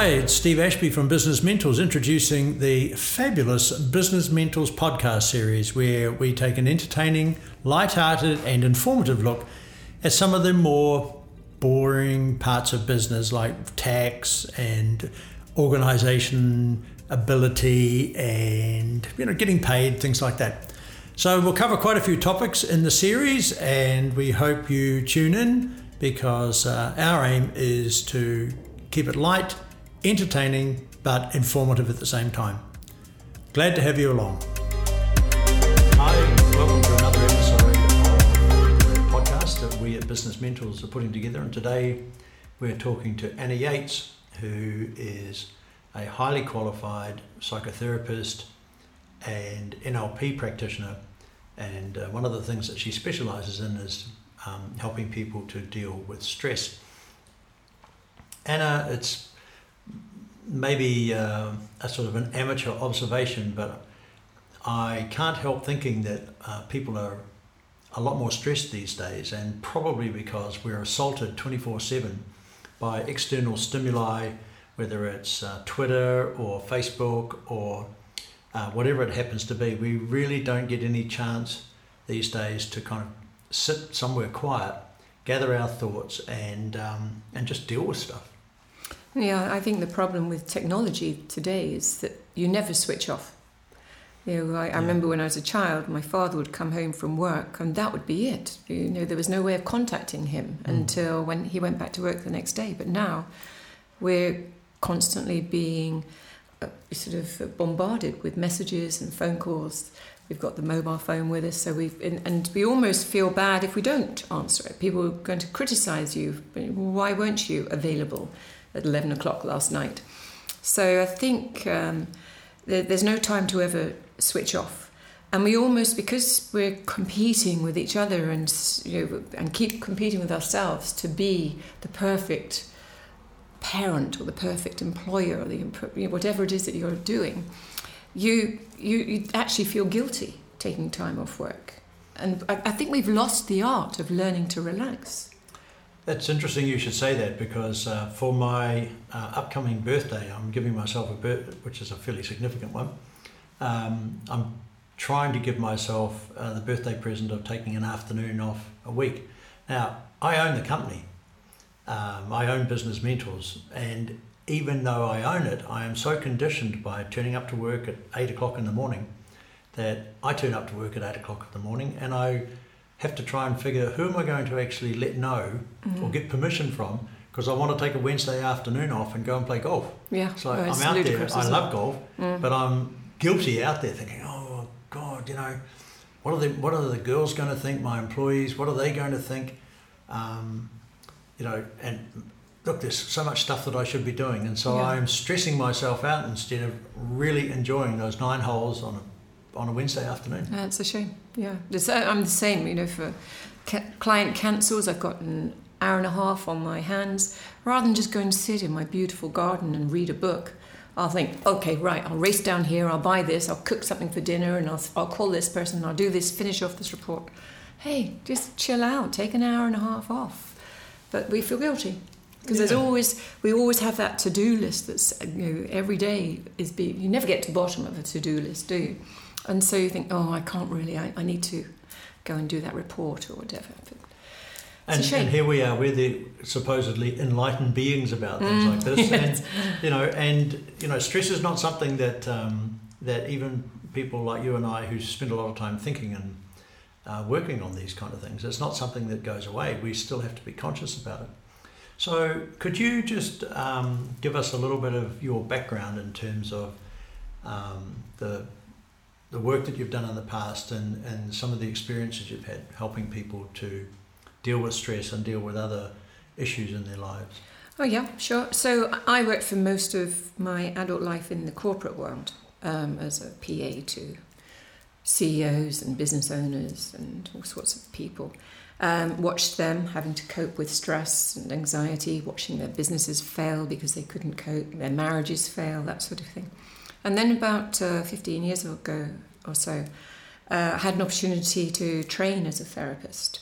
Hi, it's Steve Ashby from Business Mentors introducing the fabulous Business Mentors podcast series where we take an entertaining, light-hearted and informative look at some of the more boring parts of business like tax and organization ability and you know getting paid things like that. So we'll cover quite a few topics in the series and we hope you tune in because uh, our aim is to keep it light, entertaining, but informative at the same time. Glad to have you along. Hi, welcome to another episode of the podcast that we at Business Mentors are putting together. And today we're talking to Anna Yates, who is a highly qualified psychotherapist and NLP practitioner. And uh, one of the things that she specializes in is um, helping people to deal with stress. Anna, it's maybe uh, a sort of an amateur observation, but I can't help thinking that uh, people are a lot more stressed these days, and probably because we're assaulted 24 7 by external stimuli, whether it's uh, Twitter or Facebook or uh, whatever it happens to be. We really don't get any chance these days to kind of sit somewhere quiet, gather our thoughts, and um, and just deal with stuff. Yeah, I think the problem with technology today is that you never switch off. You know, I, I remember when I was a child, my father would come home from work, and that would be it. You know, there was no way of contacting him mm. until when he went back to work the next day. But now, we're constantly being uh, sort of bombarded with messages and phone calls we've got the mobile phone with us, so we've and we almost feel bad if we don't answer it. People are going to criticise you. Why weren't you available at eleven o'clock last night? So I think um, there's no time to ever switch off, and we almost because we're competing with each other and you know and keep competing with ourselves to be the perfect parent or the perfect employer or the you know, whatever it is that you're doing you, you, you actually feel guilty taking time off work. And I, I think we've lost the art of learning to relax. That's interesting you should say that because uh, for my uh, upcoming birthday, I'm giving myself a birthday, which is a fairly significant one. Um, I'm trying to give myself uh, the birthday present of taking an afternoon off a week. Now, I own the company, um, I own Business Mentors, and even though I own it, I am so conditioned by turning up to work at eight o'clock in the morning that I turn up to work at eight o'clock in the morning and I have to try and figure who am I going to actually let know mm-hmm. or get permission from because I want to take a Wednesday afternoon off and go and play golf. Yeah. So I'm out there. I love golf, mm. but I'm guilty out there thinking, oh God, you know, what are the what are the girls going to think? My employees, what are they going to think? Um, you know, and look, there's so much stuff that I should be doing, and so yeah. I'm stressing myself out instead of really enjoying those nine holes on a on a Wednesday afternoon. Uh, that's a shame. Yeah, uh, I'm the same. You know, for client cancels, I've got an hour and a half on my hands. Rather than just go and sit in my beautiful garden and read a book, I'll think, okay, right, I'll race down here, I'll buy this, I'll cook something for dinner, and I'll, I'll call this person, I'll do this, finish off this report. Hey, just chill out, take an hour and a half off. But we feel guilty because yeah. there's always we always have that to-do list that's you know every day is be you never get to the bottom of a to-do list do you and so you think oh i can't really i, I need to go and do that report or whatever. But and, and, here we are we're the supposedly enlightened beings about things mm, like this. Yes. and you know and you know stress is not something that um, that even people like you and i who spend a lot of time thinking and uh, working on these kind of things it's not something that goes away. We still have to be conscious about it. So, could you just um, give us a little bit of your background in terms of um, the the work that you've done in the past and, and some of the experiences you've had helping people to deal with stress and deal with other issues in their lives? Oh, yeah, sure. So, I worked for most of my adult life in the corporate world um, as a PA to CEOs and business owners and all sorts of people um, watched them having to cope with stress and anxiety, watching their businesses fail because they couldn't cope, their marriages fail, that sort of thing. And then about uh, 15 years ago or so, uh, I had an opportunity to train as a therapist.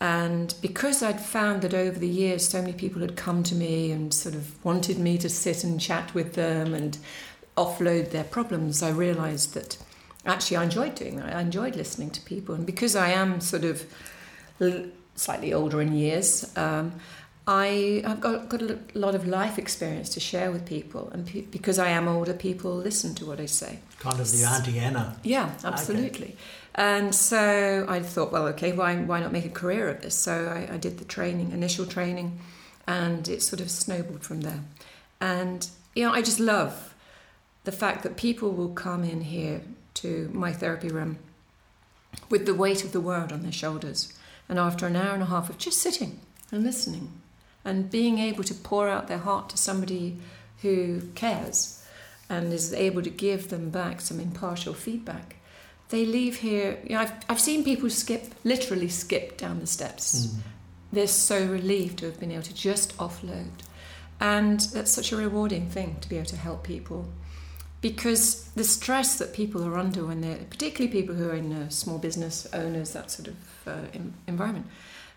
And because I'd found that over the years so many people had come to me and sort of wanted me to sit and chat with them and offload their problems, I realised that actually I enjoyed doing that. I enjoyed listening to people. And because I am sort of slightly older in years, um, I, have got, got a lot of life experience to share with people. And pe- because I am older, people listen to what I say. Kind of the Auntie Anna. Yeah, absolutely. Okay. And so I thought, well, okay, why, why not make a career of this? So I, I did the training, initial training, and it sort of snowballed from there. And, you know, I just love the fact that people will come in here to my therapy room with the weight of the world on their shoulders. And after an hour and a half of just sitting and listening and being able to pour out their heart to somebody who cares and is able to give them back some impartial feedback, they leave here. You know, I've, I've seen people skip, literally skip down the steps. Mm. They're so relieved to have been able to just offload. And that's such a rewarding thing to be able to help people. Because the stress that people are under when they're, particularly people who are in a small business owners, that sort of uh, environment,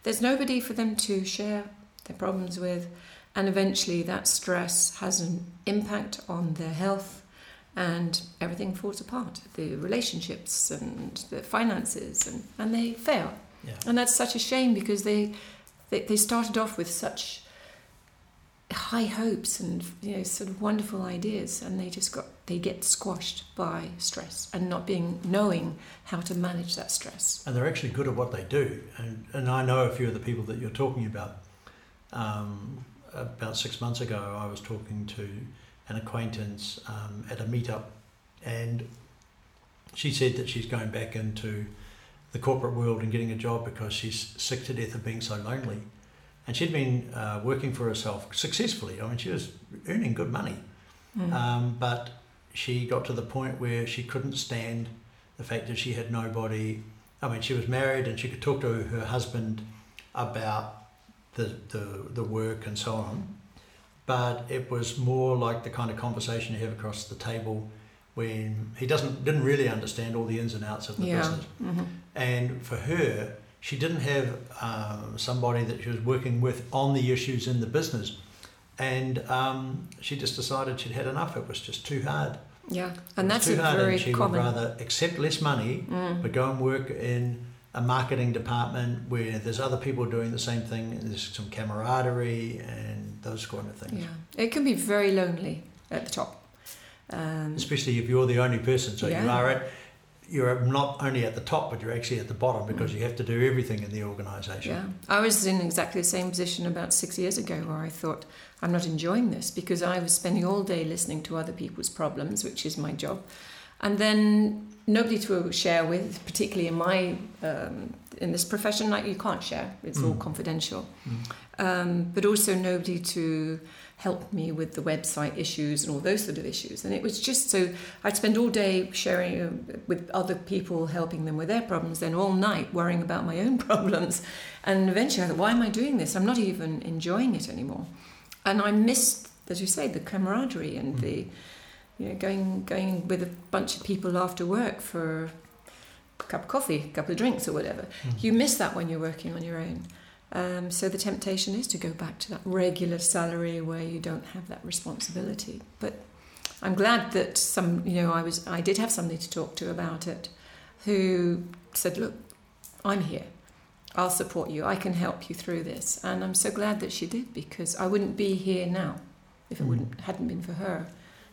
there's nobody for them to share their problems with. And eventually that stress has an impact on their health and everything falls apart the relationships and the finances and, and they fail yeah. and that's such a shame because they, they they started off with such high hopes and you know sort of wonderful ideas and they just got they get squashed by stress and not being knowing how to manage that stress and they're actually good at what they do and and I know a few of the people that you're talking about um, about six months ago I was talking to an acquaintance um, at a meetup, and she said that she's going back into the corporate world and getting a job because she's sick to death of being so lonely. And she'd been uh, working for herself successfully. I mean, she was earning good money, mm. um, but she got to the point where she couldn't stand the fact that she had nobody. I mean, she was married and she could talk to her husband about the, the, the work and so on, but it was more like the kind of conversation you have across the table when he doesn't didn't really understand all the ins and outs of the yeah. business. Mm-hmm. And for her, she didn't have um, somebody that she was working with on the issues in the business, and um, she just decided she'd had enough. It was just too hard. Yeah, and that's too hard, very and she common. would rather accept less money, mm. but go and work in a marketing department where there's other people doing the same thing and there's some camaraderie and those kind of things. Yeah, it can be very lonely at the top. Um, Especially if you're the only person. So yeah. you are at, you're not only at the top, but you're actually at the bottom because you have to do everything in the organisation. Yeah, I was in exactly the same position about six years ago where I thought I'm not enjoying this because I was spending all day listening to other people's problems, which is my job, and then nobody to share with, particularly in my um, in this profession. Like you can't share; it's mm. all confidential. Mm. Um, but also nobody to help me with the website issues and all those sort of issues. And it was just so I'd spend all day sharing uh, with other people, helping them with their problems, then all night worrying about my own problems. And eventually, I thought, why am I doing this? I'm not even enjoying it anymore. And I missed, as you say, the camaraderie and mm. the you know, going going with a bunch of people after work for a cup of coffee, a couple of drinks, or whatever. Mm. You miss that when you're working on your own. Um, so the temptation is to go back to that regular salary where you don't have that responsibility. But I'm glad that some, you know, I was I did have somebody to talk to about it, who said, "Look, I'm here. I'll support you. I can help you through this." And I'm so glad that she did because I wouldn't be here now if it mm. wouldn't hadn't been for her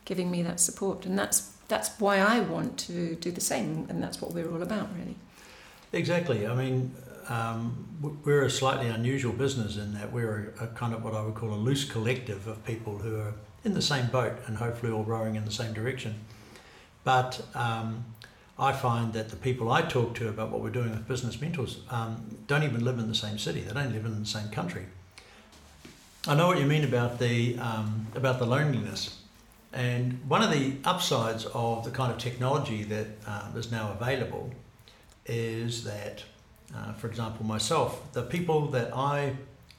giving me that support. And that's that's why I want to do the same, and that's what we're all about, really. Exactly. I mean, um, we're a slightly unusual business in that we're a, a, kind of what I would call a loose collective of people who are in the same boat and hopefully all rowing in the same direction. But um, I find that the people I talk to about what we're doing with business mentors um, don't even live in the same city. They don't live in the same country. I know what you mean about the um, about the loneliness. And one of the upsides of the kind of technology that uh, is now available is that, uh, for example, myself, the people that I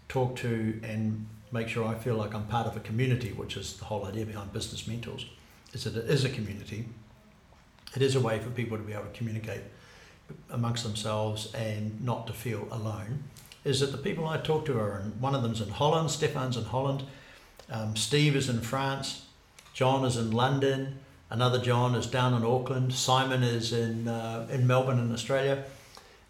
talk to and make sure I feel like I'm part of a community, which is the whole idea behind Business Mentors, is that it is a community. It is a way for people to be able to communicate amongst themselves and not to feel alone. is that the people I talk to are in, one of them's in Holland, Stefan's in Holland, um, Steve is in France, John is in London, another John is down in Auckland, Simon is in uh, in Melbourne in Australia,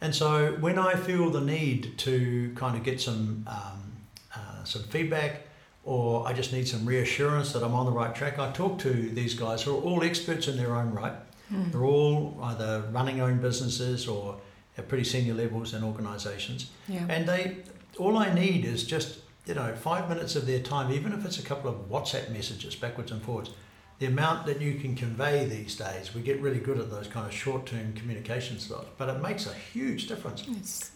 and so when I feel the need to kind of get some um, uh, some feedback or I just need some reassurance that I'm on the right track, I talk to these guys who are all experts in their own right. Mm. They're all either running own businesses or at pretty senior levels in organisations, yeah. and they all I need is just you know five minutes of their time, even if it's a couple of WhatsApp messages backwards and forwards. The amount that you can convey these days, we get really good at those kind of short-term communication styles, but it makes a huge difference.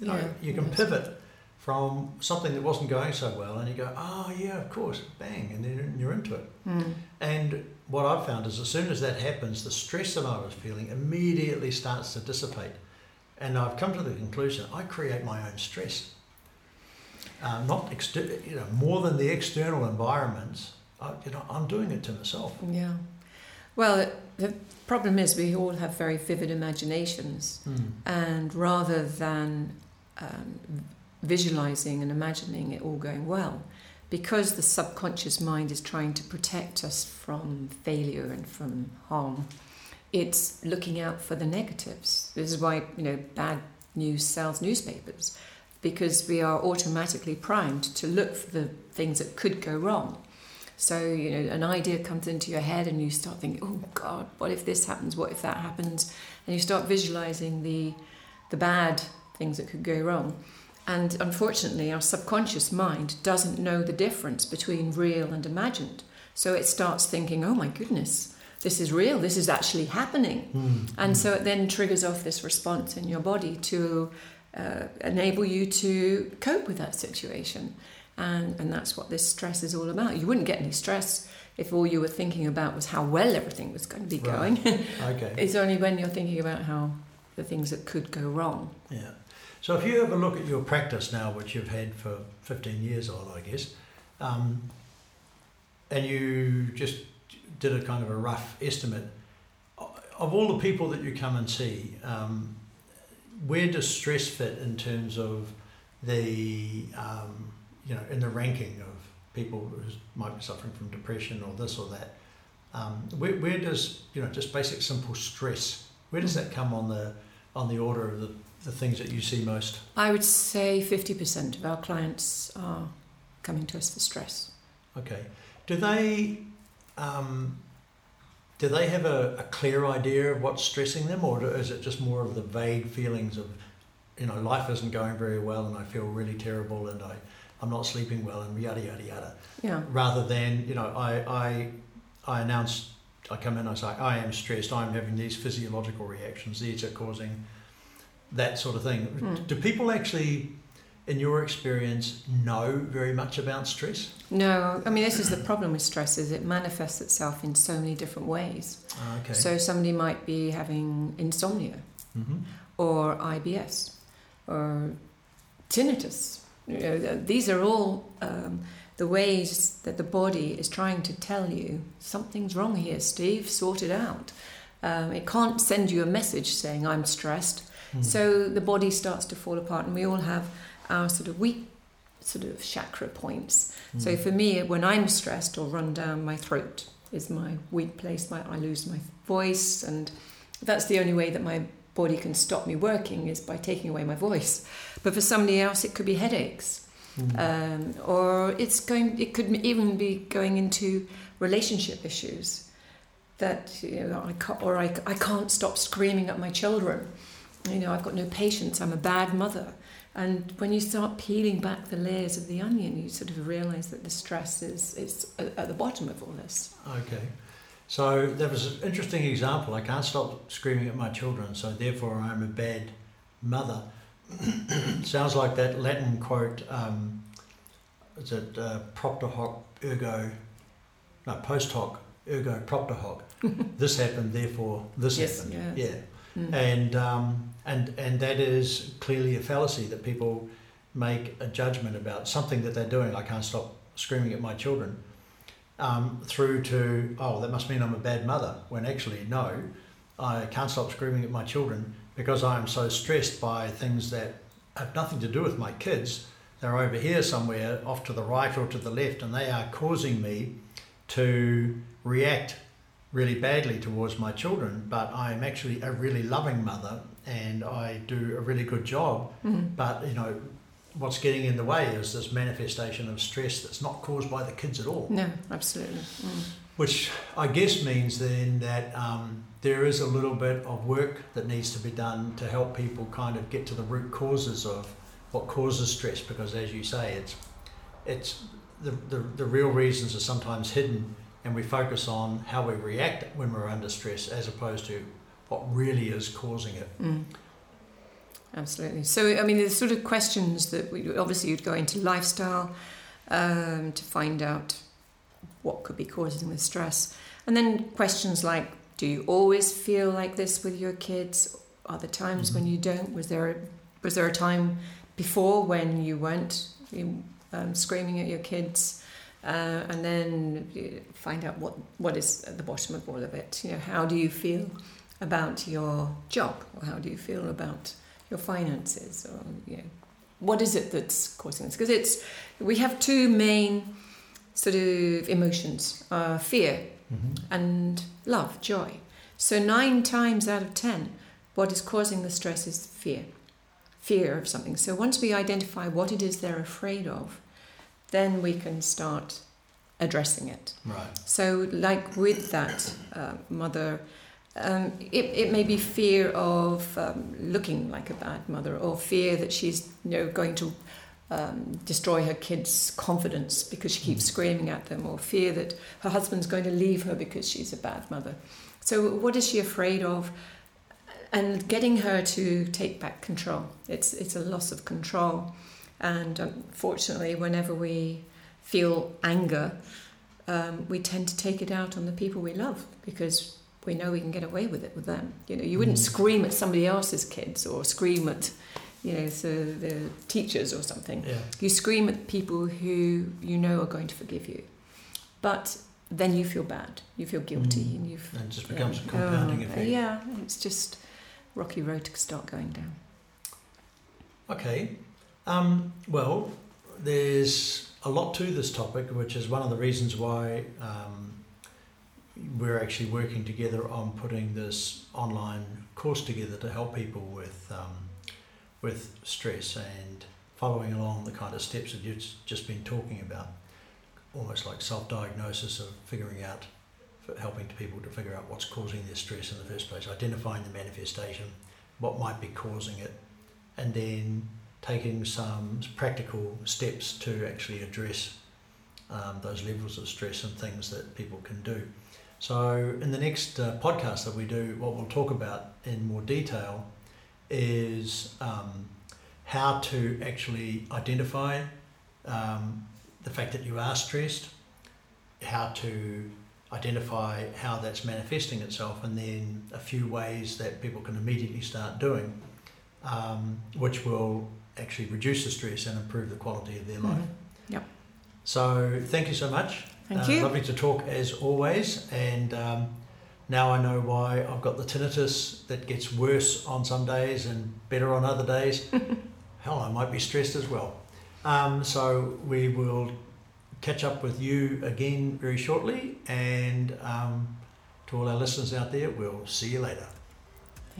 You know, yeah, you can pivot from something that wasn't going so well, and you go, oh yeah, of course, bang, and then you're into it. Mm. And what I've found is, as soon as that happens, the stress that I was feeling immediately starts to dissipate, and I've come to the conclusion I create my own stress. Um, not exter- you know more than the external environments. I, you know, I'm doing it to myself. Yeah. Well, the problem is we all have very vivid imaginations, Mm. and rather than um, visualizing and imagining it all going well, because the subconscious mind is trying to protect us from failure and from harm, it's looking out for the negatives. This is why you know bad news sells newspapers, because we are automatically primed to look for the things that could go wrong. So, you know, an idea comes into your head and you start thinking, oh God, what if this happens? What if that happens? And you start visualizing the, the bad things that could go wrong. And unfortunately, our subconscious mind doesn't know the difference between real and imagined. So it starts thinking, oh my goodness, this is real, this is actually happening. Mm. And so it then triggers off this response in your body to uh, enable you to cope with that situation. And, and that's what this stress is all about. You wouldn't get any stress if all you were thinking about was how well everything was going to be Right. going. Okay. it's only when you're thinking about how the things that could go wrong. Yeah. So if you have a look at your practice now, which you've had for 15 years old, I guess, um, and you just did a kind of a rough estimate of all the people that you come and see, um, where does stress fit in terms of the, um, you know, in the ranking of people who might be suffering from depression or this or that? Um, where, where does, you know, just basic simple stress, where does that come on the, on the order of the the things that you see most? I would say 50% of our clients are coming to us for stress. Okay. Do they um, do they have a, a clear idea of what's stressing them, or is it just more of the vague feelings of, you know, life isn't going very well and I feel really terrible and I, I'm not sleeping well and yada yada yada. Yeah. Rather than you know I I I announce I come in I say I am stressed I'm having these physiological reactions these are causing that sort of thing. Mm. Do people actually, in your experience, know very much about stress? No, I mean this is the problem with stress is it manifests itself in so many different ways. Ah, Okay. So somebody might be having insomnia hmm or IBS or tinnitus. You know, these are all um, the ways that the body is trying to tell you something's wrong here, Steve. Sort it out. Um, it can't send you a message saying I'm stressed. Hmm. So the body starts to fall apart, and we all have our sort of weak sort of chakra points. So Hmm. for me, when I'm stressed or run down, my throat is my weak place. My I lose my voice, and that's the only way that my body can stop me working is by taking away my voice. But for somebody else, it could be headaches, Hmm. um, or it's going. It could even be going into relationship issues. That you know, I can't, or I, I can't stop screaming at my children. You know, I've got no patience. I'm a bad mother. And when you start peeling back the layers of the onion, you sort of realise that the stress is, is at the bottom of all this. Okay. So that was an interesting example. I can't stop screaming at my children, so therefore I'm a bad mother. Sounds like that Latin quote. Um, is it uh, propter hoc ergo? No, post hoc ergo propter hoc. this happened, therefore this Yes, happened. yeah. Yeah. Mm. and um, and and that is clearly a fallacy that people make a judgment about something that they're doing. I can't stop screaming at my children. Um, through to oh, that must mean I'm a bad mother. When actually no, I can't stop screaming at my children because I am so stressed by things that have nothing to do with my kids. They're over here somewhere, off to the right or to the left, and they are causing me to react really badly towards my children. But I am actually a really loving mother, and I do a really good job. Mm. But you know, what's getting in the way is this manifestation of stress that's not caused by the kids at all. No, absolutely. Mm. Which I guess means then that um, there is a little bit of work that needs to be done to help people kind of get to the root causes of what causes stress. Because as you say, it's it's the, the, the real reasons are sometimes hidden, and we focus on how we react when we're under stress as opposed to what really is causing it. Mm. Absolutely. So, I mean, there's sort of questions that we obviously you'd go into lifestyle um, to find out what could be causing the stress, and then questions like, do you always feel like this with your kids? Are there times when Mhm. you don't? Was there was there a time before when you weren't um, screaming at your kids? Uh, and then find out what, what is at the bottom of all of it. You know, how do you feel about your job, or how do you feel about your finances, or you know, what is it that's causing this? Because it's we have two main sort of emotions: uh, fear Mm-hmm. and love, joy. So nine times out of ten, what is causing the stress is fear, fear of something. So once we identify what it is they're afraid of, then we can start addressing it. Right. So, like with that uh, mother, um, it, it may be fear of um, looking like a bad mother, or fear that she's you know going to um, destroy her kids' confidence because she keeps Mm. screaming at them, or fear that her husband's going to leave her because she's a bad mother. So, what is she afraid of? And getting her to take back control. It's it's a loss of control, and unfortunately, whenever we feel anger, um, we tend to take it out on the people we love because we know we can get away with it with them. You know, you wouldn't Mm. scream at somebody else's kids or scream at, you know, the, the teachers or something. Yeah. You scream at people who you know are going to forgive you, but then you feel bad. You feel guilty, Mm. and you've. And it just becomes a compounding Oh, effect. Yeah, it's just rocky road to start going down. Okay. Um, well, there's a lot to this topic, which is one of the reasons why um, we're actually working together on putting this online course together to help people with um, with stress and following along the kind of steps that you've just been talking about, almost like self-diagnosis of figuring out, helping people to figure out what's causing their stress in the first place, identifying the manifestation, what might be causing it, and then taking some practical steps to actually address um, those levels of stress and things that people can do. So, in the next uh, podcast that we do, what we'll talk about in more detail is um, how to actually identify um, the fact that you are stressed, how to identify how that's manifesting itself, and then a few ways that people can immediately start doing, um, which will actually reduce the stress and improve the quality of their life. Mhm. Yep. So, thank you so much. Thank Uh, you. Lovely to talk as always. And um, now I know why I've got the tinnitus that gets worse on some days and better on other days. Hell, I might be stressed as well. Um, so we will catch up with you again very shortly. And um, to all our listeners out there, we'll see you later.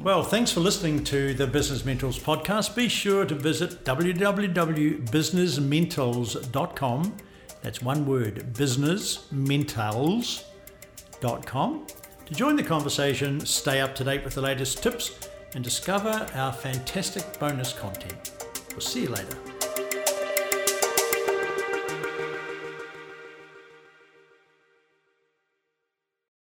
Well, thanks for listening to the Business Mentors podcast. Be sure to visit www.businessmentors.com. That's one word, businessmentors.com. To join the conversation, stay up to date with the latest tips, and discover our fantastic bonus content. We'll see you later.